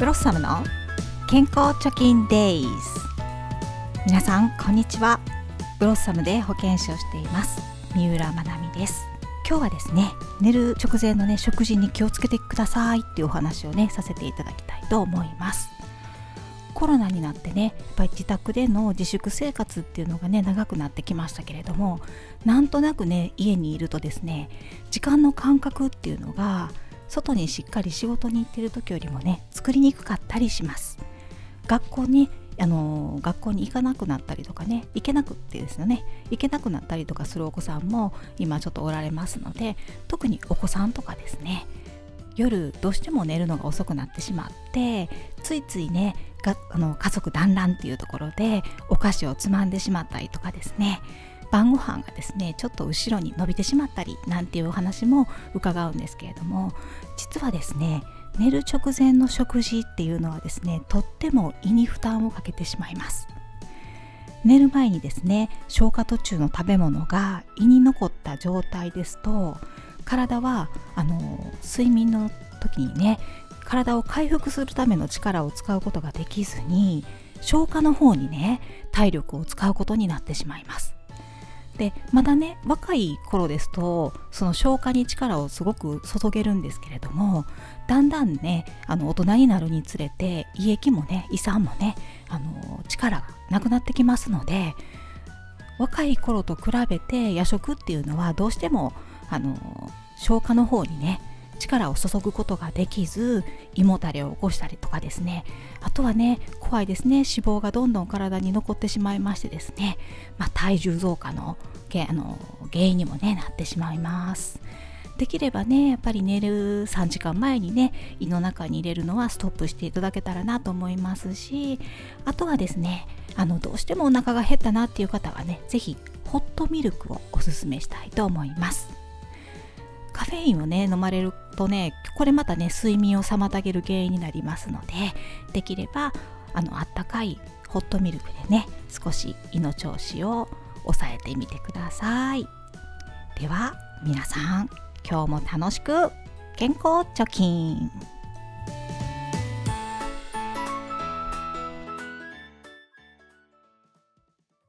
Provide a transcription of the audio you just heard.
ブロッサムの健康貯金デイズ。皆さんこんにちは。ブロッサムで保健師をしています。三浦まなみです。今日はですね寝る直前のね食事に気をつけてくださいっていうお話をねさせていただきたいと思います。コロナになってねやっぱり自宅での自粛生活っていうのがね長くなってきましたけれどもなんとなくね家にいるとですね時間の感覚っていうのが外にしっかり仕事に行ってる時よりもね作りにくかったりします。学校にあの学校に行かなくなったりとかね行けなくってですよね。行けなくなったりとかするお子さんも今ちょっとおられますので特にお子さんとかですね夜どうしても寝るのが遅くなってしまってついついねがあの家族団らんっていうところでお菓子をつまんでしまったりとかですね。晩ご飯がですねちょっと後ろに伸びてしまったりなんていうお話も伺うんですけれども実はですね寝る直前の食事っていうのはですねとっても胃に負担をかけてしまいます。寝る前にですね消化途中の食べ物が胃に残った状態ですと体はあの睡眠の時にね体を回復するための力を使うことができずに消化の方にね体力を使うことになってしまいます。でまだね若い頃ですとその消化に力をすごく注げるんですけれどもだんだんねあの大人になるにつれて胃液もね胃酸もねあの力がなくなってきますので若い頃と比べて夜食っていうのはどうしてもあの消化の方にね力を注ぐことができず胃もたれを起こしたりとかですね。あとはね怖いですね。脂肪がどんどん体に残ってしまいましてですね、まあ、体重増加のあの原因にもねなってしまいます。できればねやっぱり寝る3時間前にね胃の中に入れるのはストップしていただけたらなと思いますしあとはですねあのどうしてもお腹が減ったなっていう方はね是非ホットミルクをおすすめしたいと思います。カフェインをね飲まれるとねこれまたね睡眠を妨げる原因になりますのでできればあのあったかいホットミルクでね少し胃の調子を抑えてみてください。では皆さん今日も楽しく健康貯金。